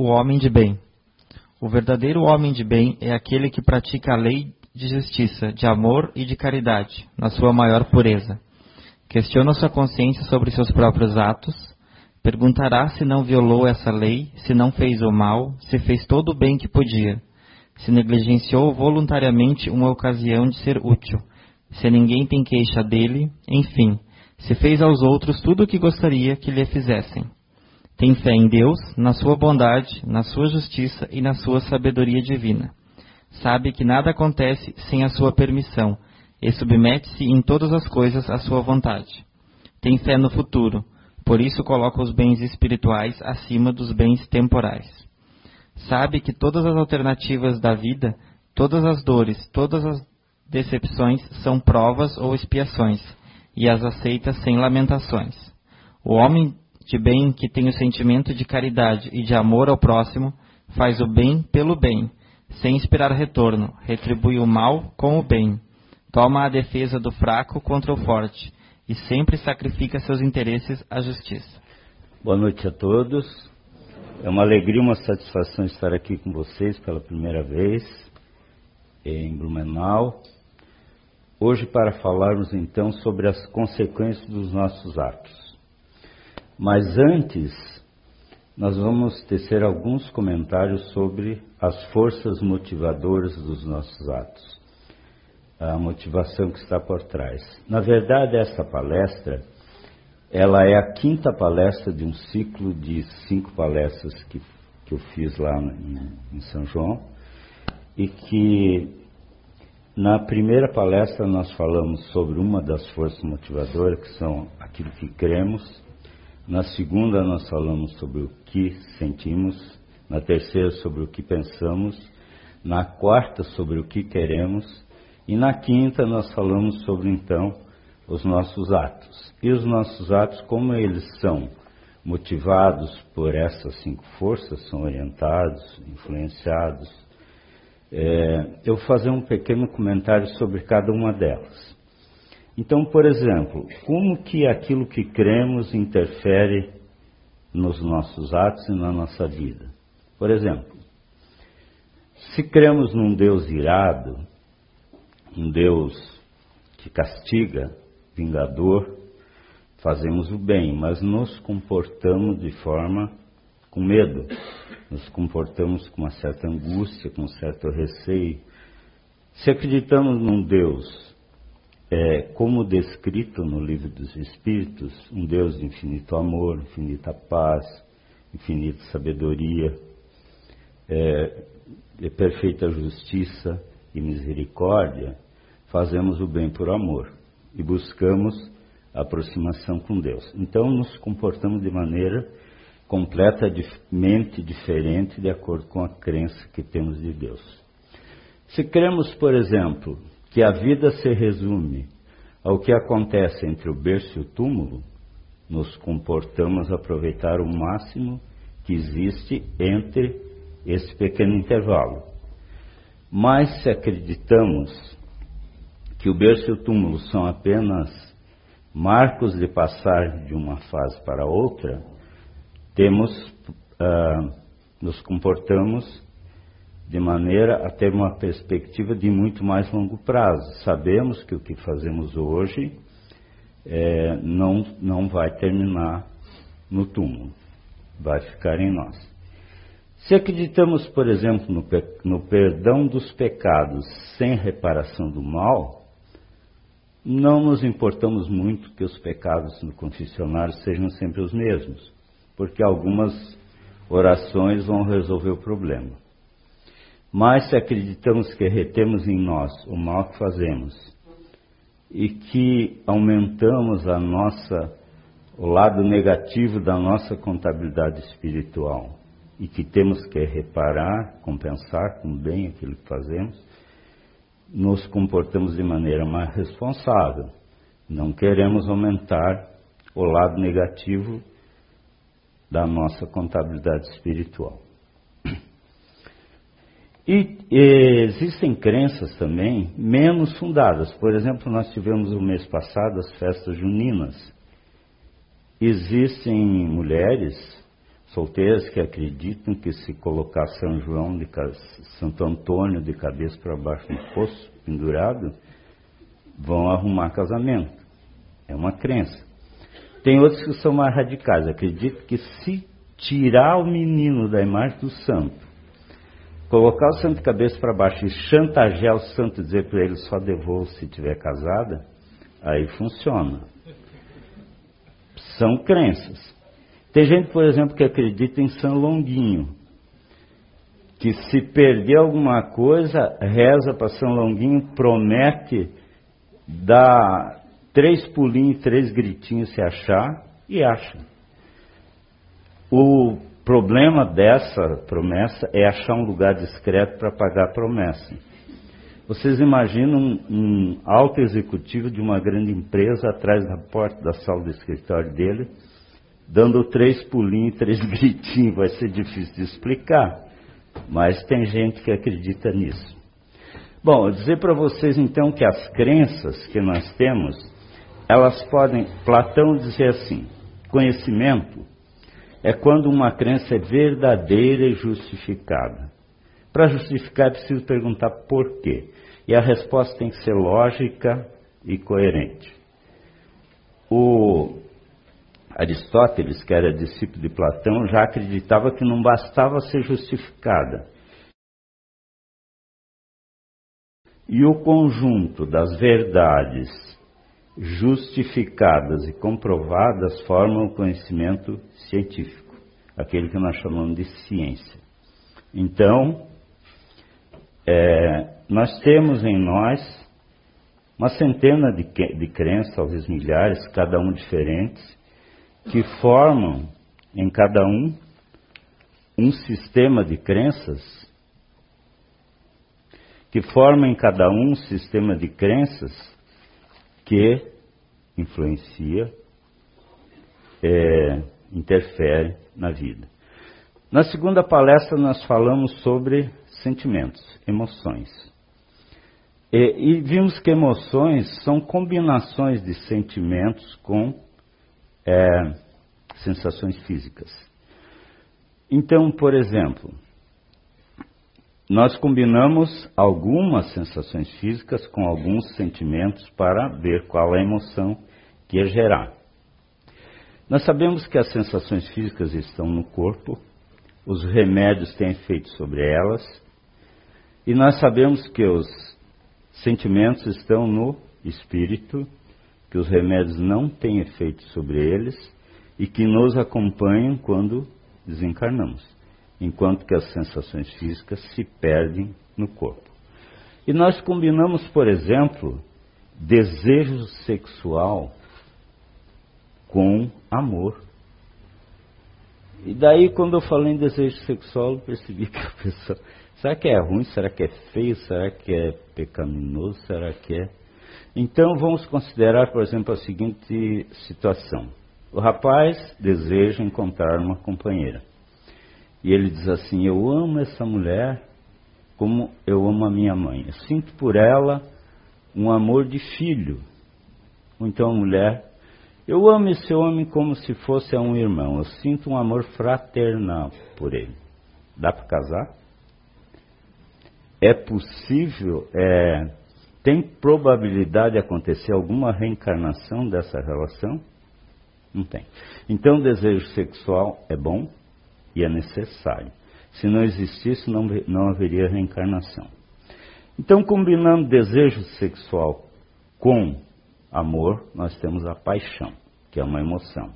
o homem de bem. O verdadeiro homem de bem é aquele que pratica a lei de justiça, de amor e de caridade, na sua maior pureza. Questiona sua consciência sobre seus próprios atos, perguntará se não violou essa lei, se não fez o mal, se fez todo o bem que podia, se negligenciou voluntariamente uma ocasião de ser útil, se ninguém tem queixa dele, enfim, se fez aos outros tudo o que gostaria que lhe fizessem. Tem fé em Deus, na sua bondade, na sua justiça e na sua sabedoria divina. Sabe que nada acontece sem a sua permissão e submete-se em todas as coisas à sua vontade. Tem fé no futuro, por isso coloca os bens espirituais acima dos bens temporais. Sabe que todas as alternativas da vida, todas as dores, todas as decepções são provas ou expiações, e as aceita sem lamentações. O homem de bem que tem o sentimento de caridade e de amor ao próximo, faz o bem pelo bem, sem esperar retorno, retribui o mal com o bem, toma a defesa do fraco contra o forte e sempre sacrifica seus interesses à justiça. Boa noite a todos. É uma alegria, uma satisfação estar aqui com vocês pela primeira vez em Blumenau. Hoje para falarmos então sobre as consequências dos nossos atos. Mas antes, nós vamos tecer alguns comentários sobre as forças motivadoras dos nossos atos, a motivação que está por trás. Na verdade, essa palestra, ela é a quinta palestra de um ciclo de cinco palestras que, que eu fiz lá em, em São João, e que na primeira palestra nós falamos sobre uma das forças motivadoras, que são aquilo que cremos, na segunda, nós falamos sobre o que sentimos. Na terceira, sobre o que pensamos. Na quarta, sobre o que queremos. E na quinta, nós falamos sobre, então, os nossos atos. E os nossos atos, como eles são motivados por essas cinco forças, são orientados, influenciados. É, eu vou fazer um pequeno comentário sobre cada uma delas. Então, por exemplo, como que aquilo que cremos interfere nos nossos atos e na nossa vida? Por exemplo, se cremos num Deus irado, um Deus que castiga, vingador, fazemos o bem, mas nos comportamos de forma com medo, nos comportamos com uma certa angústia, com um certo receio. Se acreditamos num Deus é, como descrito no livro dos Espíritos, um Deus de infinito amor, infinita paz, infinita sabedoria, é, de perfeita justiça e misericórdia, fazemos o bem por amor e buscamos a aproximação com Deus. Então nos comportamos de maneira completamente diferente de acordo com a crença que temos de Deus. Se cremos, por exemplo, que a vida se resume ao que acontece entre o berço e o túmulo, nos comportamos a aproveitar o máximo que existe entre esse pequeno intervalo. Mas se acreditamos que o berço e o túmulo são apenas marcos de passar de uma fase para outra, temos, uh, nos comportamos de maneira a ter uma perspectiva de muito mais longo prazo. Sabemos que o que fazemos hoje é, não, não vai terminar no túmulo, vai ficar em nós. Se acreditamos, por exemplo, no, no perdão dos pecados sem reparação do mal, não nos importamos muito que os pecados no confessionário sejam sempre os mesmos, porque algumas orações vão resolver o problema. Mas se acreditamos que retemos em nós o mal que fazemos e que aumentamos a nossa o lado negativo da nossa contabilidade espiritual e que temos que reparar, compensar com bem aquilo que fazemos, nos comportamos de maneira mais responsável. Não queremos aumentar o lado negativo da nossa contabilidade espiritual. E, existem crenças também menos fundadas. Por exemplo, nós tivemos o mês passado as festas juninas. Existem mulheres, solteiras que acreditam que se colocar São João de Santo Antônio de cabeça para baixo no poço, pendurado, vão arrumar casamento. É uma crença. Tem outros que são mais radicais, acreditam que se tirar o menino da imagem do santo, colocar o santo cabeça para baixo e chantagear o santo, dizer para ele só devolvo se tiver casada, aí funciona. São crenças. Tem gente, por exemplo, que acredita em São Longuinho, que se perder alguma coisa, reza para São Longuinho, promete dar três pulinhos, três gritinhos se achar, e acha. O problema dessa promessa é achar um lugar discreto para pagar a promessa. Vocês imaginam um, um alto executivo de uma grande empresa atrás da porta da sala do escritório dele, dando três pulinhos, três gritinhos, vai ser difícil de explicar, mas tem gente que acredita nisso. Bom, eu dizer para vocês então que as crenças que nós temos, elas podem, Platão dizia assim, conhecimento é quando uma crença é verdadeira e justificada. Para justificar é preciso perguntar por quê. E a resposta tem que ser lógica e coerente. O Aristóteles, que era discípulo de Platão, já acreditava que não bastava ser justificada. E o conjunto das verdades justificadas e comprovadas formam o conhecimento científico, aquele que nós chamamos de ciência. Então, é, nós temos em nós uma centena de, de crenças, talvez milhares, cada um diferentes, que formam em cada um um sistema de crenças, que formam em cada um um sistema de crenças que influencia, é, interfere na vida. Na segunda palestra, nós falamos sobre sentimentos, emoções. E, e vimos que emoções são combinações de sentimentos com é, sensações físicas. Então, por exemplo, nós combinamos algumas sensações físicas com alguns sentimentos para ver qual é a emoção que ia gerar. Nós sabemos que as sensações físicas estão no corpo, os remédios têm efeito sobre elas, e nós sabemos que os sentimentos estão no espírito, que os remédios não têm efeito sobre eles e que nos acompanham quando desencarnamos, enquanto que as sensações físicas se perdem no corpo. E nós combinamos, por exemplo, desejo sexual com amor. E daí, quando eu falei em desejo sexual, eu percebi que a pessoa. Será que é ruim? Será que é feio? Será que é pecaminoso? Será que é. Então, vamos considerar, por exemplo, a seguinte situação: o rapaz deseja encontrar uma companheira. E ele diz assim: Eu amo essa mulher como eu amo a minha mãe. Eu sinto por ela um amor de filho. Ou então a mulher eu amo esse homem como se fosse um irmão. Eu sinto um amor fraternal por ele. Dá para casar? É possível, é, tem probabilidade de acontecer alguma reencarnação dessa relação? Não tem. Então, desejo sexual é bom e é necessário. Se não existisse, não, não haveria reencarnação. Então, combinando desejo sexual com amor, nós temos a paixão que é uma emoção.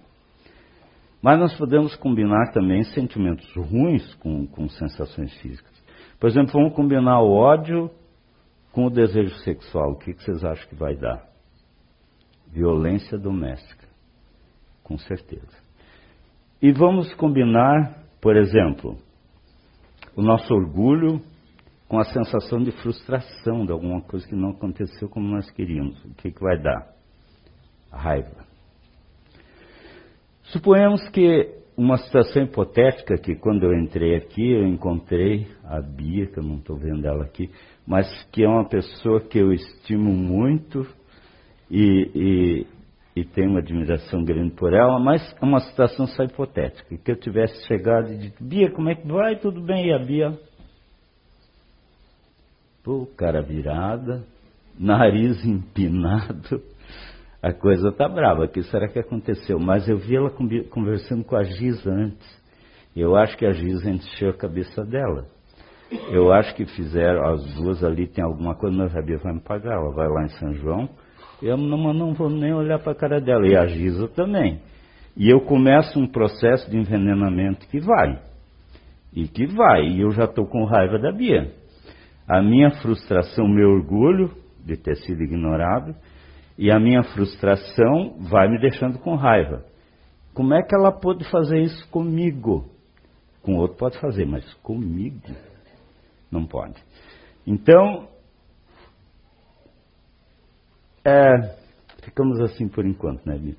Mas nós podemos combinar também sentimentos ruins com, com sensações físicas. Por exemplo, vamos combinar o ódio com o desejo sexual. O que, que vocês acham que vai dar? Violência doméstica. Com certeza. E vamos combinar, por exemplo, o nosso orgulho com a sensação de frustração de alguma coisa que não aconteceu como nós queríamos. O que, que vai dar? Raiva. Suponhamos que uma situação hipotética que quando eu entrei aqui eu encontrei a Bia, que eu não estou vendo ela aqui, mas que é uma pessoa que eu estimo muito e, e tenho uma admiração grande por ela, mas é uma situação só hipotética. Que eu tivesse chegado e dito, Bia, como é que vai? Tudo bem? E a Bia? Pô, cara virada, nariz empinado, a coisa tá brava. O que será que aconteceu? Mas eu vi ela conversando com a Giza antes. Eu acho que a Giza encheu a cabeça dela. Eu acho que fizeram, as duas ali tem alguma coisa, mas a Bia vai me pagar. Ela vai lá em São João, eu não, não vou nem olhar para a cara dela. E a Giza também. E eu começo um processo de envenenamento que vai. E que vai. E eu já estou com raiva da Bia. A minha frustração, meu orgulho de ter sido ignorado, e a minha frustração vai me deixando com raiva. Como é que ela pôde fazer isso comigo? Com outro pode fazer, mas comigo não pode. Então, é, ficamos assim por enquanto, né, Bia?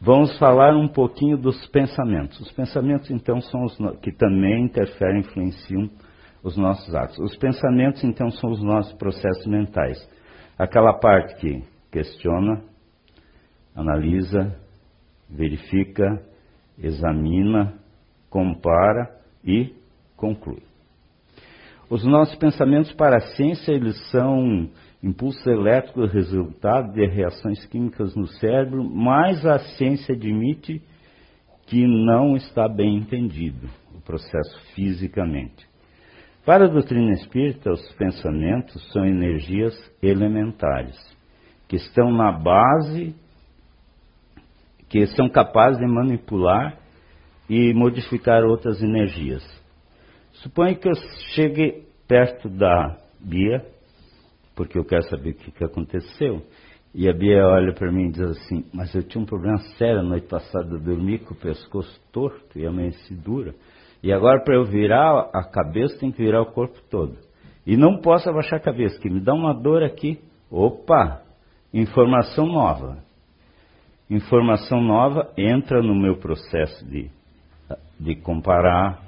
Vamos falar um pouquinho dos pensamentos. Os pensamentos, então, são os que também interferem, influenciam os nossos atos. Os pensamentos, então, são os nossos processos mentais. Aquela parte que questiona, analisa, verifica, examina, compara e conclui. Os nossos pensamentos para a ciência, eles são impulsos elétricos resultado de reações químicas no cérebro, mas a ciência admite que não está bem entendido o processo fisicamente. Para a doutrina espírita, os pensamentos são energias elementares, que estão na base, que são capazes de manipular e modificar outras energias. Suponha que eu chegue perto da Bia, porque eu quero saber o que, que aconteceu, e a Bia olha para mim e diz assim: Mas eu tinha um problema sério a noite passada, eu dormi com o pescoço torto e amanheci dura. E agora, para eu virar a cabeça, tem que virar o corpo todo. E não posso abaixar a cabeça, que me dá uma dor aqui. Opa! Informação nova. Informação nova entra no meu processo de, de comparar,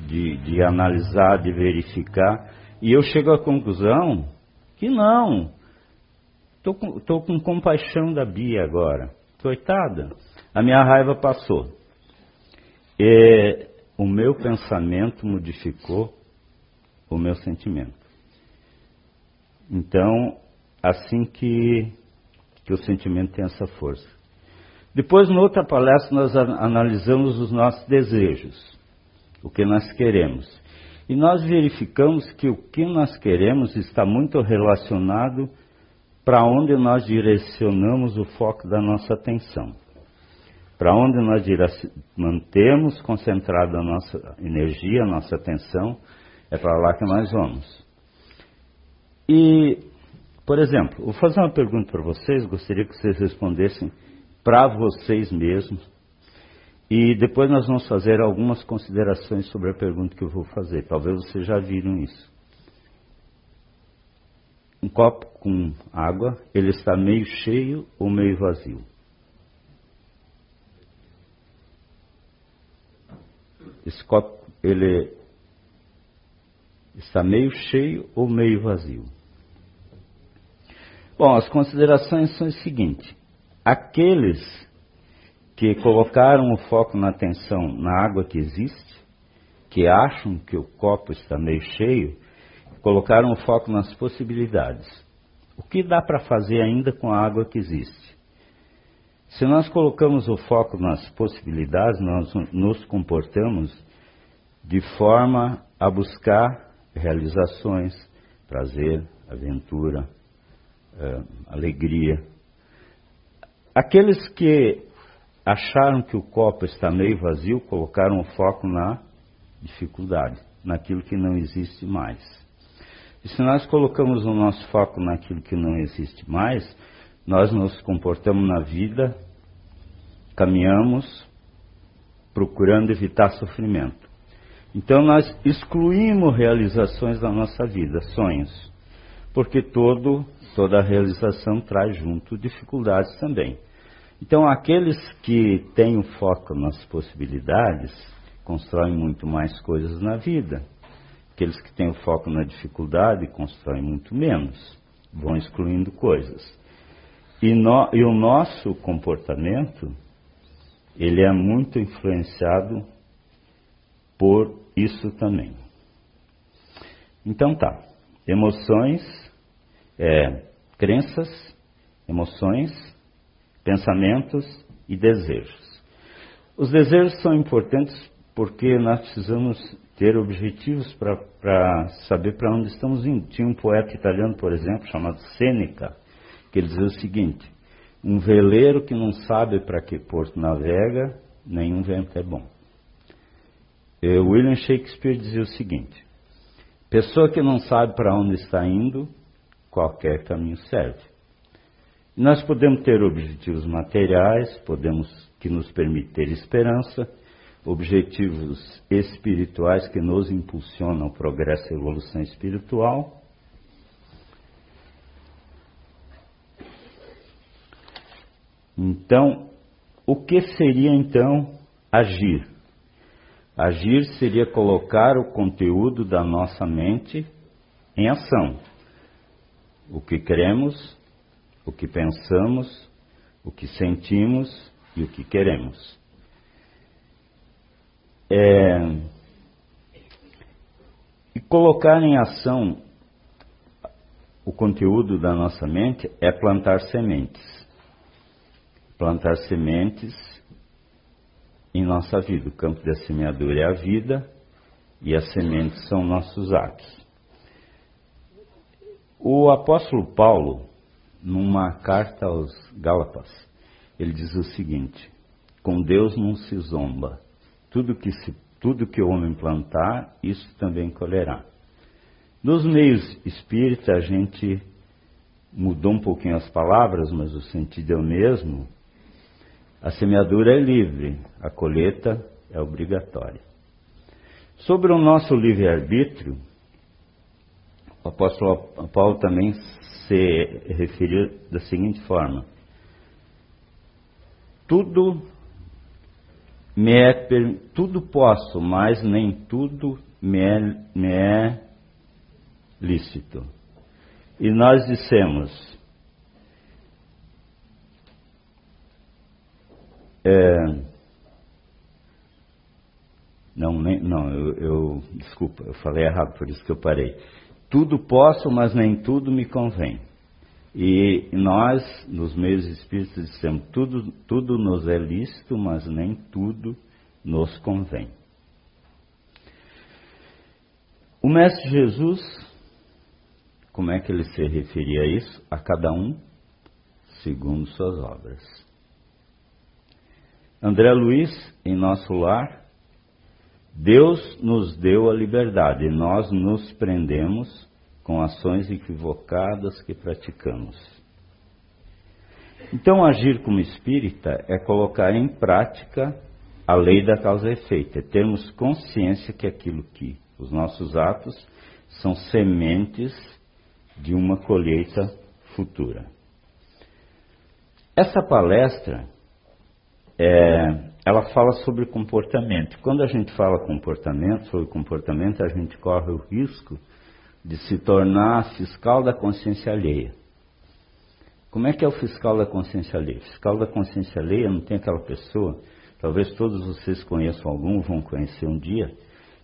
de, de analisar, de verificar. E eu chego à conclusão que não. Estou com, tô com compaixão da Bia agora. Coitada. A minha raiva passou. E, o meu pensamento modificou o meu sentimento. Então, assim que, que o sentimento tem essa força. Depois, na outra palestra, nós analisamos os nossos desejos, o que nós queremos. E nós verificamos que o que nós queremos está muito relacionado para onde nós direcionamos o foco da nossa atenção. Para onde nós mantemos concentrada a nossa energia, a nossa atenção, é para lá que nós vamos. E, por exemplo, vou fazer uma pergunta para vocês, gostaria que vocês respondessem para vocês mesmos. E depois nós vamos fazer algumas considerações sobre a pergunta que eu vou fazer. Talvez vocês já viram isso. Um copo com água, ele está meio cheio ou meio vazio? esse copo ele está meio cheio ou meio vazio. Bom, as considerações são as seguintes: aqueles que colocaram o foco na atenção na água que existe, que acham que o copo está meio cheio, colocaram o foco nas possibilidades. O que dá para fazer ainda com a água que existe? Se nós colocamos o foco nas possibilidades, nós nos comportamos de forma a buscar realizações, prazer, aventura, é, alegria. Aqueles que acharam que o copo está meio vazio colocaram o foco na dificuldade, naquilo que não existe mais. E se nós colocamos o nosso foco naquilo que não existe mais, nós nos comportamos na vida, caminhamos procurando evitar sofrimento. Então nós excluímos realizações da nossa vida, sonhos, porque todo, toda realização traz junto dificuldades também. Então aqueles que têm o foco nas possibilidades constroem muito mais coisas na vida. Aqueles que têm o foco na dificuldade constroem muito menos, vão excluindo coisas. E, no, e o nosso comportamento, ele é muito influenciado por isso também. Então tá, emoções, é, crenças, emoções, pensamentos e desejos. Os desejos são importantes porque nós precisamos ter objetivos para saber para onde estamos indo. Tinha um poeta italiano, por exemplo, chamado Sêneca, que ele dizia o seguinte: um veleiro que não sabe para que porto navega, nenhum vento é bom. E William Shakespeare dizia o seguinte: pessoa que não sabe para onde está indo, qualquer caminho serve. Nós podemos ter objetivos materiais, podemos que nos permitem ter esperança, objetivos espirituais que nos impulsionam ao progresso e evolução espiritual. Então, o que seria então agir? Agir seria colocar o conteúdo da nossa mente em ação. O que queremos, o que pensamos, o que sentimos e o que queremos. É, e colocar em ação o conteúdo da nossa mente é plantar sementes. Plantar sementes em nossa vida. O campo da semeadura é a vida e as sementes são nossos atos. O apóstolo Paulo, numa carta aos Gálatas, ele diz o seguinte: com Deus não se zomba. Tudo que, se, tudo que o homem plantar, isso também colherá. Nos meios espíritas, a gente mudou um pouquinho as palavras, mas o sentido é o mesmo. A semeadura é livre, a colheita é obrigatória. Sobre o nosso livre-arbítrio, o apóstolo Paulo também se referiu da seguinte forma: tudo me é tudo posso, mas nem tudo me é, me é lícito. E nós dissemos, é, não, nem, não, eu, eu, desculpa, eu falei errado, por isso que eu parei. Tudo posso, mas nem tudo me convém. E nós, nos meios espíritas, dissemos: tudo, tudo nos é lícito, mas nem tudo nos convém. O Mestre Jesus, como é que ele se referia a isso? A cada um segundo suas obras. André Luiz, em nosso lar, Deus nos deu a liberdade, nós nos prendemos com ações equivocadas que praticamos. Então, agir como espírita é colocar em prática a lei da causa e efeito, é termos consciência que aquilo que os nossos atos são sementes de uma colheita futura. Essa palestra, é, ela fala sobre comportamento. Quando a gente fala comportamento, sobre comportamento, a gente corre o risco de se tornar fiscal da consciência alheia. Como é que é o fiscal da consciência alheia? Fiscal da consciência alheia não tem aquela pessoa, talvez todos vocês conheçam algum, vão conhecer um dia.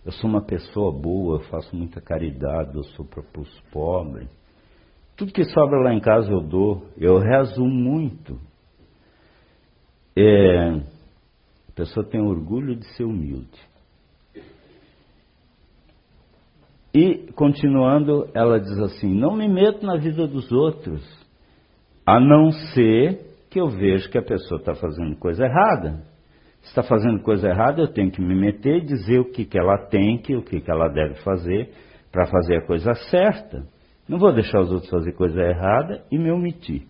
Eu sou uma pessoa boa, eu faço muita caridade, eu sou para os pobres. Tudo que sobra lá em casa eu dou, eu rezo muito. É, a pessoa tem orgulho de ser humilde. E, continuando, ela diz assim: Não me meto na vida dos outros, a não ser que eu veja que a pessoa está fazendo coisa errada. Se está fazendo coisa errada, eu tenho que me meter e dizer o que, que ela tem, que, o que, que ela deve fazer para fazer a coisa certa. Não vou deixar os outros fazer coisa errada e me omitir.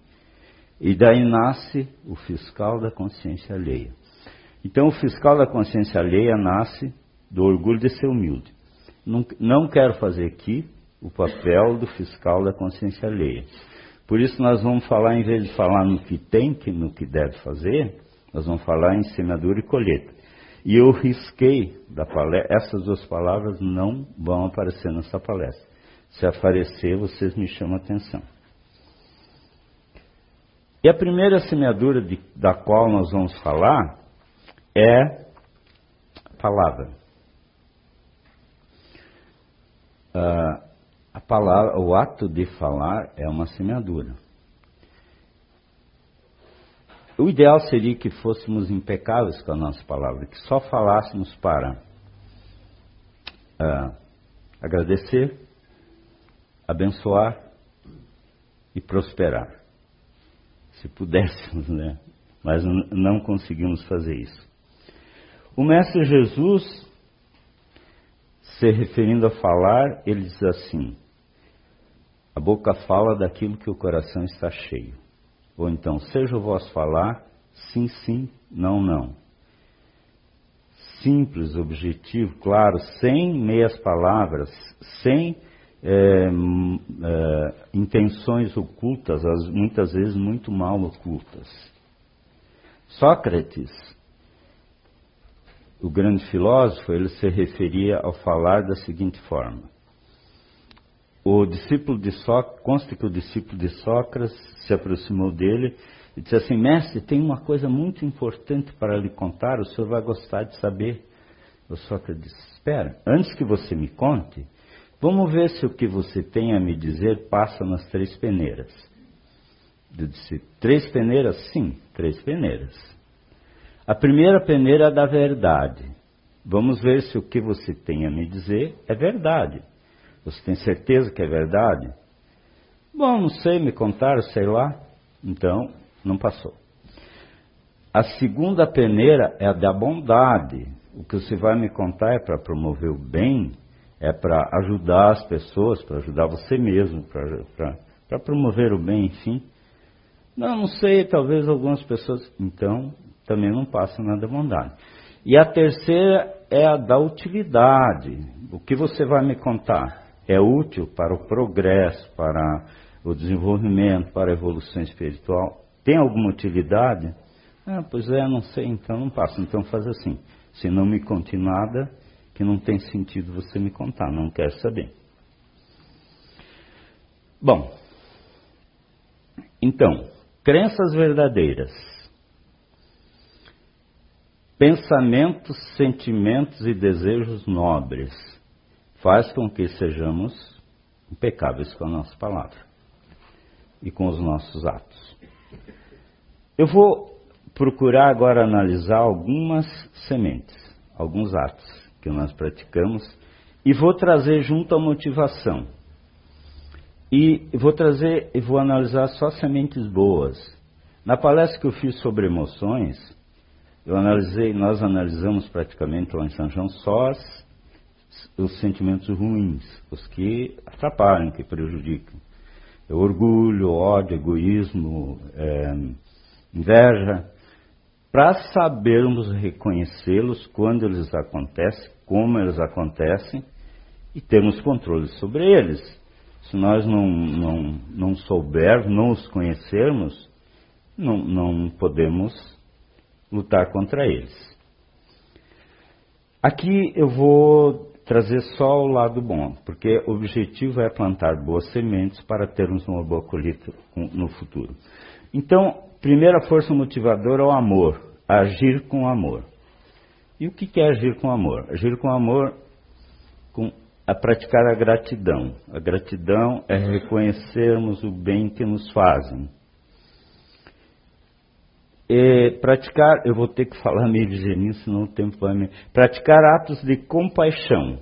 E daí nasce o fiscal da consciência alheia. Então, o fiscal da consciência alheia nasce do orgulho de ser humilde. Não, quero fazer aqui o papel do fiscal da consciência alheia. Por isso nós vamos falar, em vez de falar no que tem, que no que deve fazer, nós vamos falar em semeadura e colheita. E eu risquei da palestra, essas duas palavras não vão aparecer nessa palestra. Se aparecer, vocês me chamam a atenção. E a primeira semeadura de, da qual nós vamos falar é a palavra. Uh, a palavra, o ato de falar é uma semeadura. O ideal seria que fôssemos impecáveis com a nossa palavra, que só falássemos para uh, agradecer, abençoar e prosperar se pudéssemos, né? Mas não conseguimos fazer isso. O Mestre Jesus, se referindo a falar, ele diz assim: a boca fala daquilo que o coração está cheio. Ou então, seja o vosso falar, sim, sim, não, não. Simples, objetivo, claro, sem meias palavras, sem é, é, intenções ocultas, muitas vezes muito mal ocultas. Sócrates, o grande filósofo, ele se referia ao falar da seguinte forma. O discípulo de Sócrates, consta que o discípulo de Sócrates se aproximou dele e disse assim: Mestre, tem uma coisa muito importante para lhe contar, o senhor vai gostar de saber. O Sócrates disse: Espera, antes que você me conte, Vamos ver se o que você tem a me dizer passa nas três peneiras. Eu disse, três peneiras? Sim, três peneiras. A primeira peneira é da verdade. Vamos ver se o que você tem a me dizer é verdade. Você tem certeza que é verdade? Bom, não sei, me contaram, sei lá. Então, não passou. A segunda peneira é a da bondade. O que você vai me contar é para promover o bem é para ajudar as pessoas, para ajudar você mesmo, para promover o bem, enfim. Não, não sei, talvez algumas pessoas. Então, também não passa nada bondade. E a terceira é a da utilidade. O que você vai me contar é útil para o progresso, para o desenvolvimento, para a evolução espiritual? Tem alguma utilidade? Ah, pois é, não sei, então não passa. Então faz assim. Se não me conte nada, que não tem sentido você me contar, não quero saber. Bom, então, crenças verdadeiras, pensamentos, sentimentos e desejos nobres faz com que sejamos impecáveis com a nossa palavra e com os nossos atos. Eu vou procurar agora analisar algumas sementes, alguns atos que nós praticamos, e vou trazer junto a motivação. E vou trazer e vou analisar só sementes boas. Na palestra que eu fiz sobre emoções, eu analisei, nós analisamos praticamente lá em São João só as, os sentimentos ruins, os que atrapalham, que prejudicam. É orgulho, ódio, egoísmo, é, inveja para sabermos reconhecê-los quando eles acontecem, como eles acontecem e termos controle sobre eles. Se nós não, não, não soubermos, não os conhecermos, não, não podemos lutar contra eles. Aqui eu vou trazer só o lado bom, porque o objetivo é plantar boas sementes para termos uma boa colheita no futuro. Então, Primeira força motivadora é o amor, agir com amor. E o que é agir com amor? Agir com amor com a praticar a gratidão. A gratidão é reconhecermos o bem que nos fazem. E praticar, eu vou ter que falar meio de geninho, senão o tempo vai me. Praticar atos de compaixão.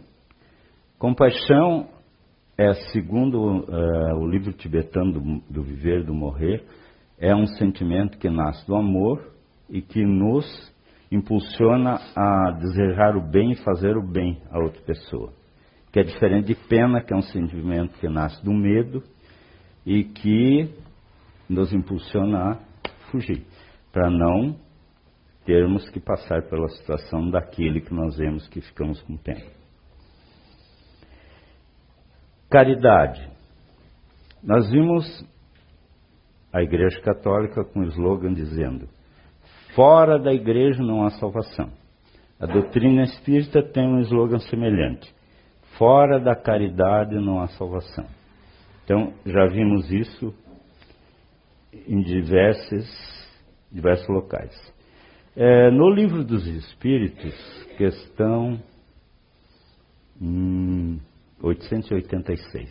Compaixão é, segundo uh, o livro tibetano do, do Viver do Morrer, é um sentimento que nasce do amor e que nos impulsiona a desejar o bem e fazer o bem a outra pessoa. Que é diferente de pena, que é um sentimento que nasce do medo e que nos impulsiona a fugir, para não termos que passar pela situação daquele que nós vemos que ficamos com pena. Caridade. Nós vimos a Igreja Católica com o slogan dizendo: Fora da igreja não há salvação. A doutrina espírita tem um slogan semelhante: Fora da caridade não há salvação. Então, já vimos isso em diversos, diversos locais. É, no livro dos Espíritos, questão hum, 886,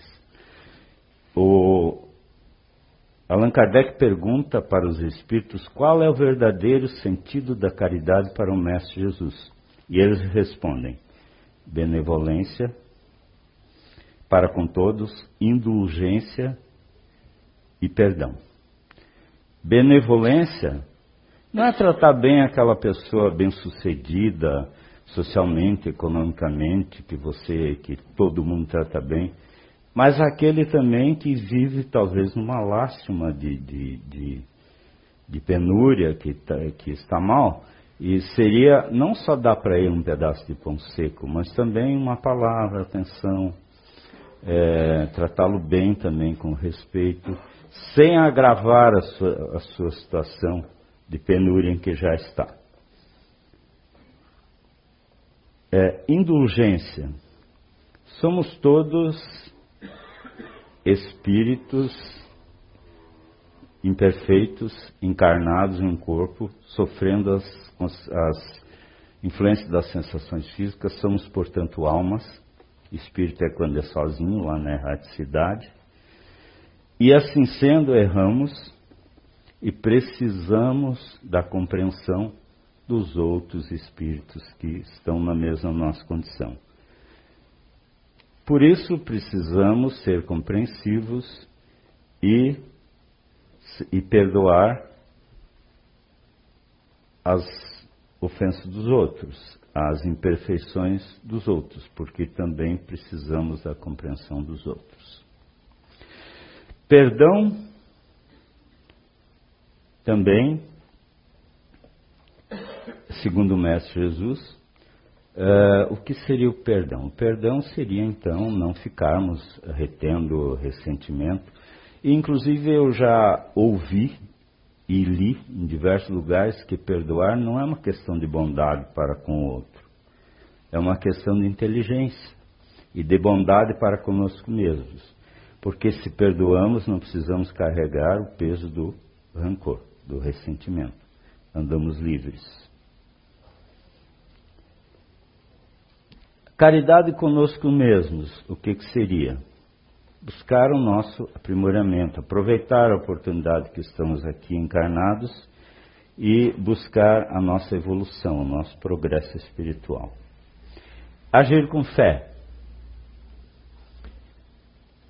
o Allan Kardec pergunta para os Espíritos qual é o verdadeiro sentido da caridade para o Mestre Jesus. E eles respondem: benevolência para com todos, indulgência e perdão. Benevolência não é tratar bem aquela pessoa bem-sucedida socialmente, economicamente, que você, que todo mundo trata bem, mas aquele também que vive talvez numa lástima de, de, de, de penúria, que, tá, que está mal, e seria não só dar para ele um pedaço de pão seco, mas também uma palavra, atenção, é, tratá-lo bem também, com respeito, sem agravar a sua, a sua situação de penúria em que já está. É, indulgência. Somos todos espíritos imperfeitos, encarnados em um corpo, sofrendo as, as influências das sensações físicas, somos, portanto, almas. Espírito é quando é sozinho, lá na erraticidade. E assim sendo, erramos e precisamos da compreensão dos outros espíritos que estão na mesma nossa condição. Por isso precisamos ser compreensivos e, e perdoar as ofensas dos outros, as imperfeições dos outros, porque também precisamos da compreensão dos outros. Perdão também, segundo o Mestre Jesus, Uh, o que seria o perdão? O perdão seria, então, não ficarmos retendo ressentimento. E, inclusive, eu já ouvi e li em diversos lugares que perdoar não é uma questão de bondade para com o outro, é uma questão de inteligência e de bondade para conosco mesmos. Porque se perdoamos, não precisamos carregar o peso do rancor, do ressentimento. Andamos livres. Caridade conosco mesmos, o que, que seria? Buscar o nosso aprimoramento, aproveitar a oportunidade que estamos aqui encarnados e buscar a nossa evolução, o nosso progresso espiritual. Agir com fé.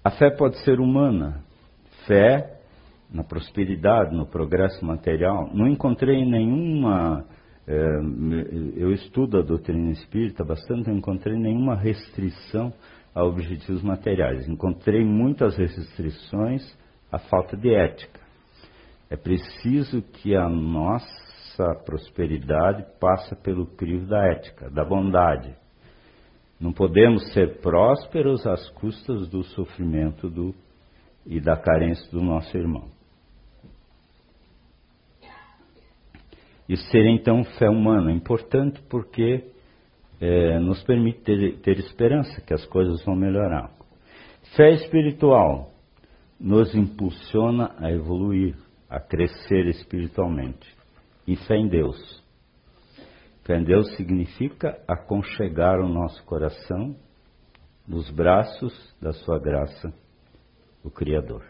A fé pode ser humana, fé na prosperidade, no progresso material. Não encontrei nenhuma é, eu estudo a doutrina espírita bastante, não encontrei nenhuma restrição a objetivos materiais. Encontrei muitas restrições à falta de ética. É preciso que a nossa prosperidade passe pelo crivo da ética, da bondade. Não podemos ser prósperos às custas do sofrimento do, e da carência do nosso irmão. Isso seria então fé humana, importante porque é, nos permite ter, ter esperança que as coisas vão melhorar. Fé espiritual nos impulsiona a evoluir, a crescer espiritualmente. E fé em Deus. Deus significa aconchegar o nosso coração nos braços da Sua graça, o Criador.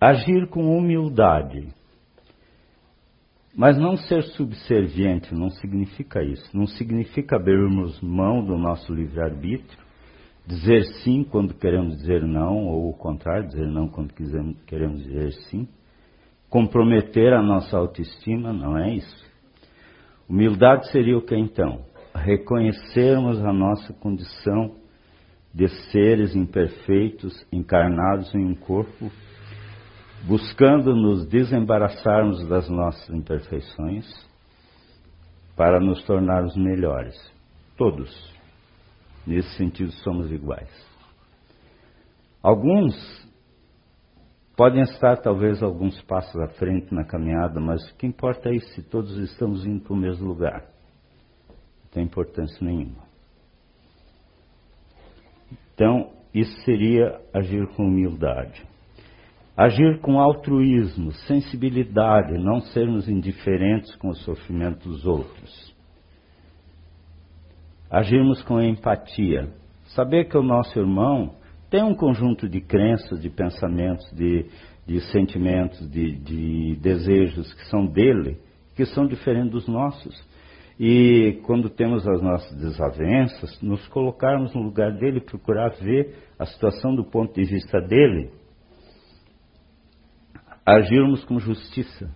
Agir com humildade mas não ser subserviente não significa isso. Não significa abrirmos mão do nosso livre-arbítrio, dizer sim quando queremos dizer não, ou o contrário, dizer não quando queremos dizer sim. Comprometer a nossa autoestima, não é isso. Humildade seria o que então? Reconhecermos a nossa condição de seres imperfeitos, encarnados em um corpo buscando nos desembaraçarmos das nossas imperfeições para nos tornarmos melhores. Todos, nesse sentido, somos iguais. Alguns podem estar talvez alguns passos à frente na caminhada, mas o que importa é se todos estamos indo para o mesmo lugar. Não tem importância nenhuma. Então, isso seria agir com humildade. Agir com altruísmo, sensibilidade, não sermos indiferentes com o sofrimento dos outros. Agirmos com empatia. Saber que o nosso irmão tem um conjunto de crenças, de pensamentos, de, de sentimentos, de, de desejos que são dele, que são diferentes dos nossos. E quando temos as nossas desavenças, nos colocarmos no lugar dele, procurar ver a situação do ponto de vista dele agirmos com justiça.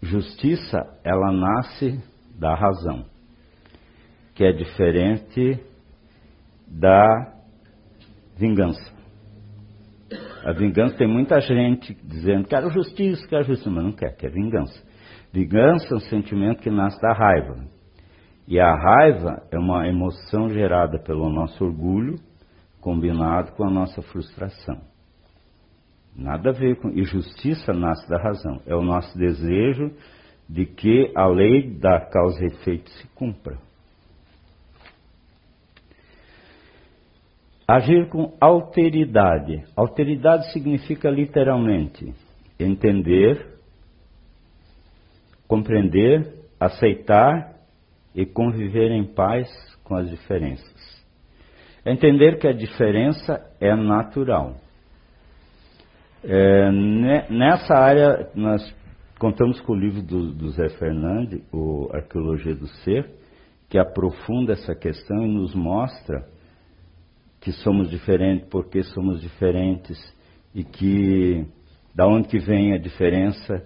Justiça, ela nasce da razão, que é diferente da vingança. A vingança tem muita gente dizendo quero justiça, quero justiça, mas não quer, quer vingança. Vingança é um sentimento que nasce da raiva. E a raiva é uma emoção gerada pelo nosso orgulho, combinado com a nossa frustração. Nada a ver com. E justiça nasce da razão. É o nosso desejo de que a lei da causa e efeito se cumpra. Agir com alteridade. Alteridade significa literalmente entender, compreender, aceitar e conviver em paz com as diferenças. Entender que a diferença é natural. É, nessa área, nós contamos com o livro do, do Zé Fernandes, o Arqueologia do Ser, que aprofunda essa questão e nos mostra que somos diferentes, porque somos diferentes e que da onde que vem a diferença.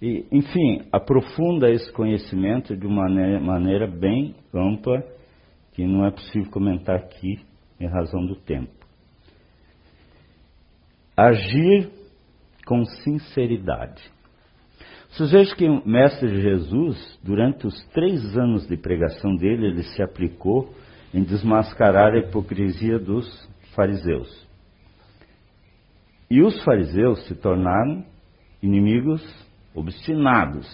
E, enfim, aprofunda esse conhecimento de uma maneira, maneira bem ampla que não é possível comentar aqui em razão do tempo. Agir com sinceridade. Vocês vejam que o Mestre Jesus, durante os três anos de pregação dele, ele se aplicou em desmascarar a hipocrisia dos fariseus. E os fariseus se tornaram inimigos obstinados,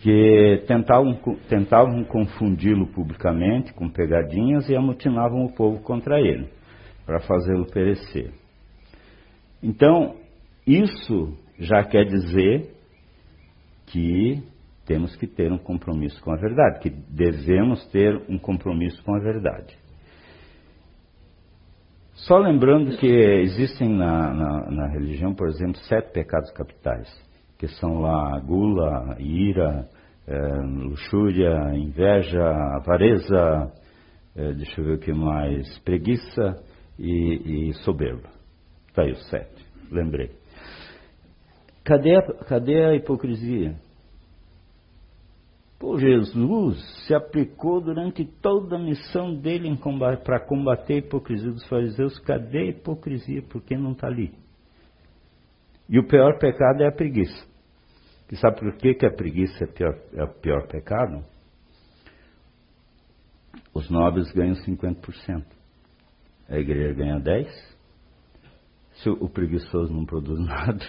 que tentavam, tentavam confundi-lo publicamente com pegadinhas e amotinavam o povo contra ele, para fazê-lo perecer. Então, isso já quer dizer que temos que ter um compromisso com a verdade, que devemos ter um compromisso com a verdade. Só lembrando que existem na, na, na religião, por exemplo, sete pecados capitais, que são lá gula, ira, é, luxúria, inveja, avareza, é, deixa eu ver o que mais, preguiça e, e soberba. Está aí os sete, lembrei. Cadê a, cadê a hipocrisia? Pô, Jesus se aplicou durante toda a missão dele para combater a hipocrisia dos fariseus. Cadê a hipocrisia? Por que não está ali? E o pior pecado é a preguiça. E sabe por que, que a preguiça é, pior, é o pior pecado? Os nobres ganham 50%. A igreja ganha 10%. Se o preguiçoso não produz nada,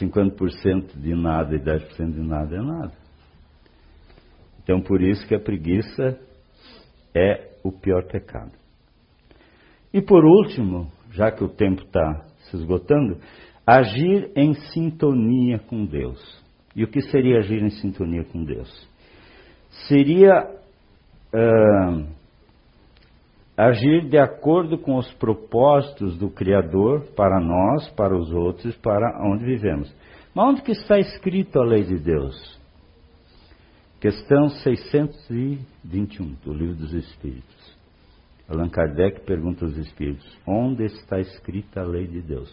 50% de nada e 10% de nada é nada. Então, por isso que a preguiça é o pior pecado. E por último, já que o tempo está se esgotando, agir em sintonia com Deus. E o que seria agir em sintonia com Deus? Seria uh, agir de acordo com os propósitos do Criador para nós, para os outros, para onde vivemos. Mas onde que está escrito a lei de Deus? Questão 621 do Livro dos Espíritos. Allan Kardec pergunta aos Espíritos: onde está escrita a lei de Deus?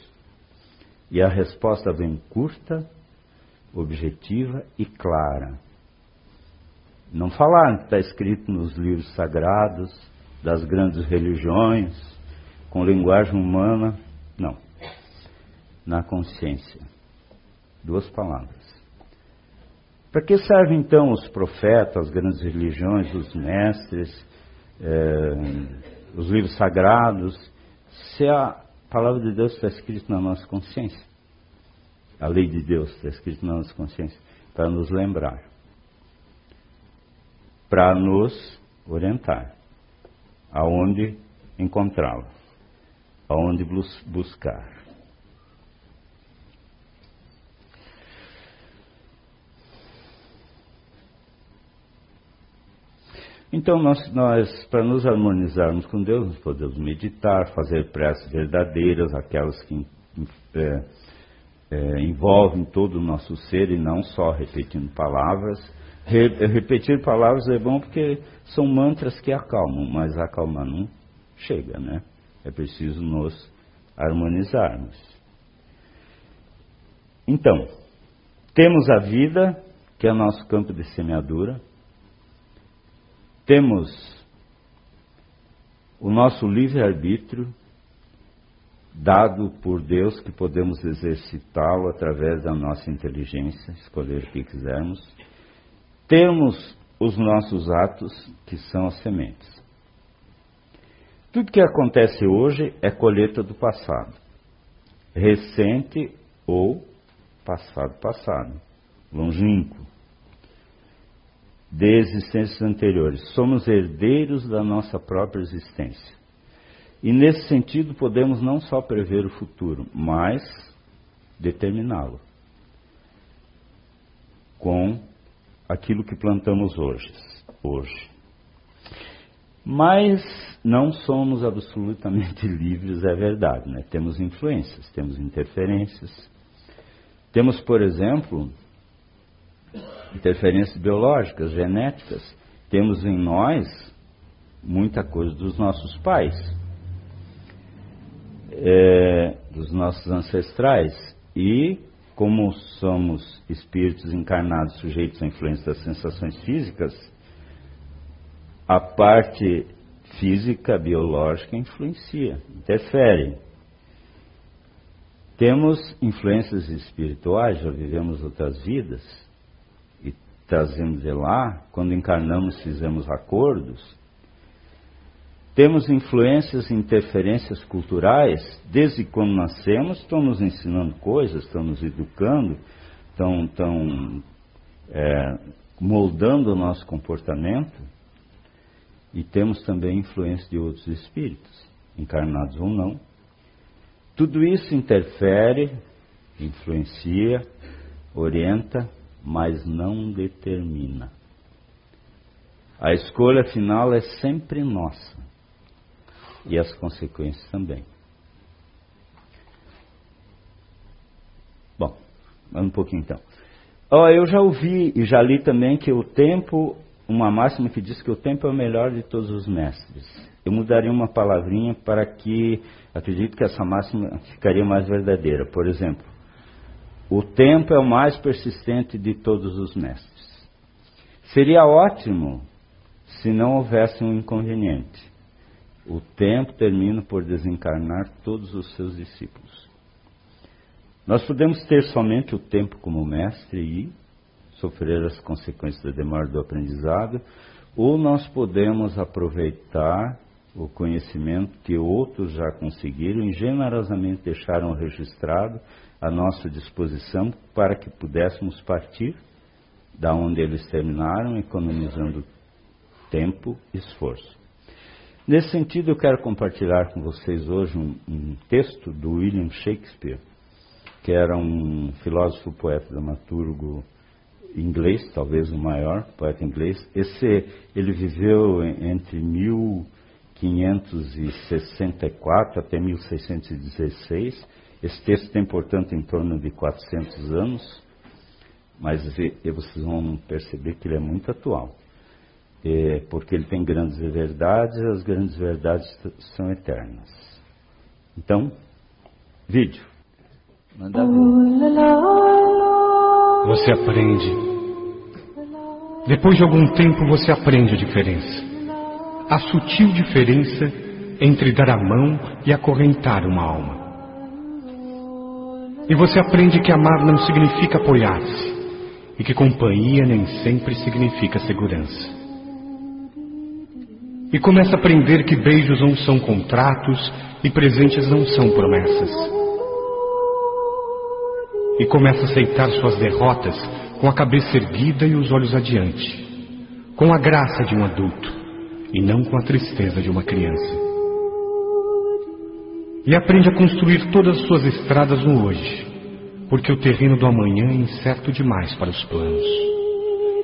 E a resposta vem curta, objetiva e clara. Não falar que está escrito nos livros sagrados, das grandes religiões, com linguagem humana, não. Na consciência. Duas palavras. Para que servem então os profetas, as grandes religiões, os mestres, eh, os livros sagrados, se a palavra de Deus está escrita na nossa consciência? A lei de Deus está escrita na nossa consciência para nos lembrar, para nos orientar aonde encontrá-la, aonde buscar. Então, nós, nós para nos harmonizarmos com Deus, nós podemos meditar, fazer preces verdadeiras, aquelas que é, é, envolvem todo o nosso ser e não só repetindo palavras. Re, repetir palavras é bom porque são mantras que acalmam, mas acalmar não chega, né? É preciso nos harmonizarmos. Então, temos a vida, que é o nosso campo de semeadura, temos o nosso livre-arbítrio, dado por Deus, que podemos exercitá-lo através da nossa inteligência, escolher o que quisermos. Temos os nossos atos, que são as sementes. Tudo que acontece hoje é colheita do passado, recente ou passado passado, longínquo, de existências anteriores. Somos herdeiros da nossa própria existência. E nesse sentido podemos não só prever o futuro, mas determiná-lo com aquilo que plantamos hoje. hoje. Mas não somos absolutamente livres, é verdade. Né? Temos influências, temos interferências. Temos, por exemplo, interferências biológicas, genéticas. Temos em nós muita coisa dos nossos pais, é, dos nossos ancestrais. E, como somos espíritos encarnados sujeitos à influência das sensações físicas, a parte física, biológica influencia, interfere. Temos influências espirituais, já vivemos outras vidas trazemos de lá, quando encarnamos fizemos acordos. Temos influências e interferências culturais, desde quando nascemos, estão nos ensinando coisas, estão nos educando, estão, estão é, moldando o nosso comportamento. E temos também influência de outros espíritos, encarnados ou não. Tudo isso interfere, influencia, orienta, mas não determina. A escolha final é sempre nossa. E as consequências também. Bom, um pouquinho então. Oh, eu já ouvi e já li também que o tempo uma máxima que diz que o tempo é o melhor de todos os mestres. Eu mudaria uma palavrinha para que acredito que essa máxima ficaria mais verdadeira. Por exemplo, o tempo é o mais persistente de todos os mestres. Seria ótimo se não houvesse um inconveniente. O tempo termina por desencarnar todos os seus discípulos. Nós podemos ter somente o tempo como mestre e sofrer as consequências da demora do aprendizado, ou nós podemos aproveitar o conhecimento que outros já conseguiram e generosamente deixaram registrado à nossa disposição para que pudéssemos partir da onde eles terminaram, economizando tempo e esforço. Nesse sentido, eu quero compartilhar com vocês hoje um, um texto do William Shakespeare, que era um filósofo, poeta, dramaturgo inglês, talvez o maior poeta inglês. Esse ele viveu entre 1564 até 1616. Esse texto tem, portanto, em torno de 400 anos, mas vocês vão perceber que ele é muito atual. É, porque ele tem grandes verdades e as grandes verdades são eternas. Então, vídeo. Manda ver. Você aprende. Depois de algum tempo você aprende a diferença. A sutil diferença entre dar a mão e acorrentar uma alma. E você aprende que amar não significa apoiar-se e que companhia nem sempre significa segurança. E começa a aprender que beijos não são contratos e presentes não são promessas e começa a aceitar suas derrotas com a cabeça erguida e os olhos adiante, com a graça de um adulto e não com a tristeza de uma criança. E aprende a construir todas as suas estradas no hoje, porque o terreno do amanhã é incerto demais para os planos.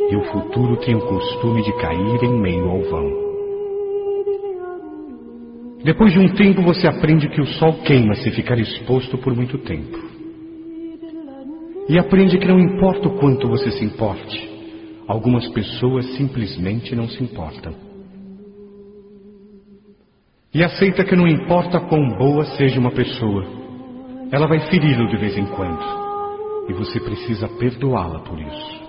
e o futuro tem o costume de cair em meio ao vão. Depois de um tempo você aprende que o sol queima se ficar exposto por muito tempo. E aprende que não importa o quanto você se importe, algumas pessoas simplesmente não se importam. E aceita que não importa quão boa seja uma pessoa, ela vai feri-lo de vez em quando. E você precisa perdoá-la por isso.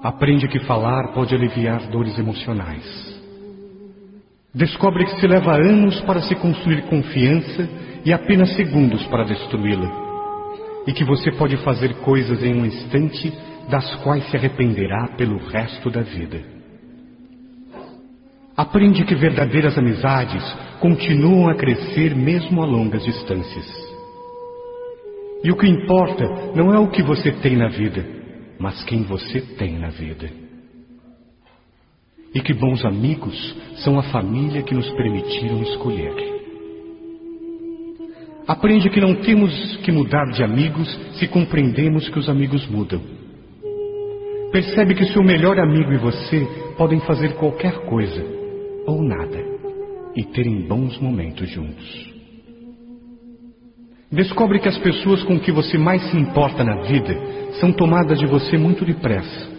Aprende que falar pode aliviar dores emocionais. Descobre que se leva anos para se construir confiança e apenas segundos para destruí-la. E que você pode fazer coisas em um instante das quais se arrependerá pelo resto da vida. Aprende que verdadeiras amizades continuam a crescer mesmo a longas distâncias. E o que importa não é o que você tem na vida, mas quem você tem na vida. E que bons amigos são a família que nos permitiram escolher. Aprende que não temos que mudar de amigos se compreendemos que os amigos mudam. Percebe que seu melhor amigo e você podem fazer qualquer coisa ou nada e terem bons momentos juntos. Descobre que as pessoas com que você mais se importa na vida são tomadas de você muito depressa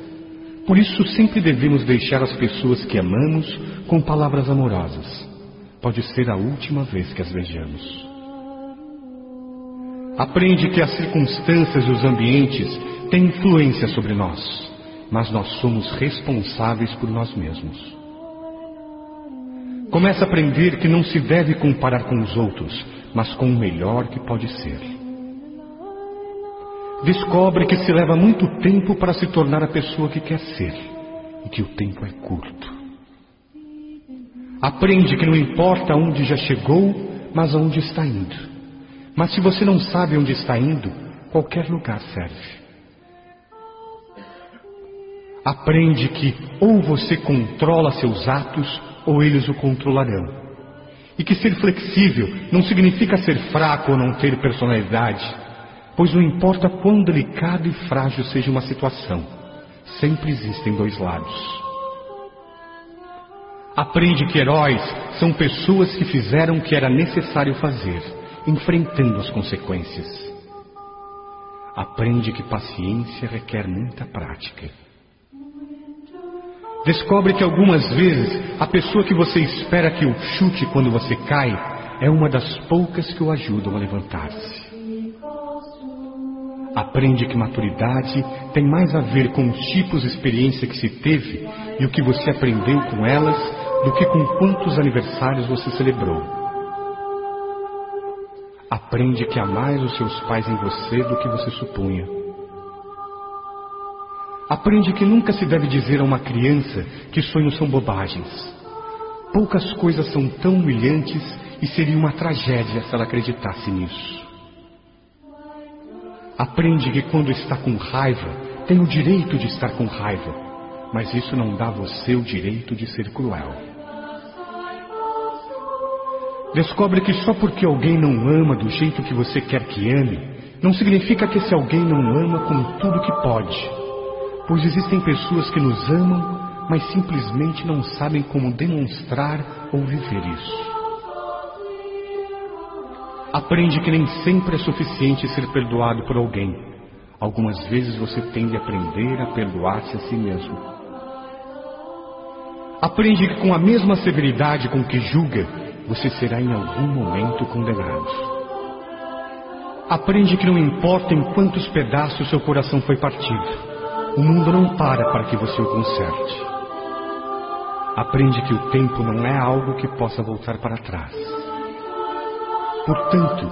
por isso, sempre devemos deixar as pessoas que amamos com palavras amorosas. Pode ser a última vez que as vejamos. Aprende que as circunstâncias e os ambientes têm influência sobre nós, mas nós somos responsáveis por nós mesmos. Começa a aprender que não se deve comparar com os outros, mas com o melhor que pode ser descobre que se leva muito tempo para se tornar a pessoa que quer ser e que o tempo é curto. Aprende que não importa onde já chegou, mas aonde está indo. Mas se você não sabe onde está indo, qualquer lugar serve. Aprende que ou você controla seus atos ou eles o controlarão. E que ser flexível não significa ser fraco ou não ter personalidade Pois não importa quão delicado e frágil seja uma situação, sempre existem dois lados. Aprende que heróis são pessoas que fizeram o que era necessário fazer, enfrentando as consequências. Aprende que paciência requer muita prática. Descobre que algumas vezes a pessoa que você espera que o chute quando você cai é uma das poucas que o ajudam a levantar-se. Aprende que maturidade tem mais a ver com os tipos de experiência que se teve e o que você aprendeu com elas do que com quantos aniversários você celebrou. Aprende que há mais os seus pais em você do que você supunha. Aprende que nunca se deve dizer a uma criança que sonhos são bobagens. Poucas coisas são tão humilhantes e seria uma tragédia se ela acreditasse nisso. Aprende que quando está com raiva, tem o direito de estar com raiva, mas isso não dá a você o direito de ser cruel. Descobre que só porque alguém não ama do jeito que você quer que ame, não significa que esse alguém não ama com tudo que pode. Pois existem pessoas que nos amam, mas simplesmente não sabem como demonstrar ou viver isso. Aprende que nem sempre é suficiente ser perdoado por alguém. Algumas vezes você tem de aprender a perdoar-se a si mesmo. Aprende que com a mesma severidade com que julga, você será em algum momento condenado. Aprende que não importa em quantos pedaços seu coração foi partido, o mundo não para para que você o conserte. Aprende que o tempo não é algo que possa voltar para trás. Portanto,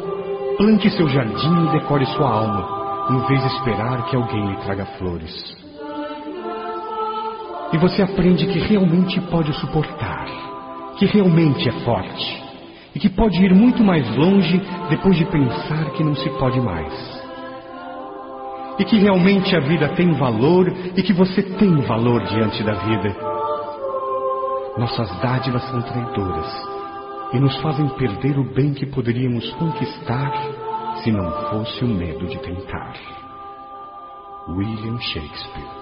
plante seu jardim e decore sua alma, em vez de esperar que alguém lhe traga flores. E você aprende que realmente pode suportar, que realmente é forte, e que pode ir muito mais longe depois de pensar que não se pode mais. E que realmente a vida tem valor e que você tem valor diante da vida. Nossas dádivas são traidoras e nos fazem perder o bem que poderíamos conquistar se não fosse o medo de tentar. William Shakespeare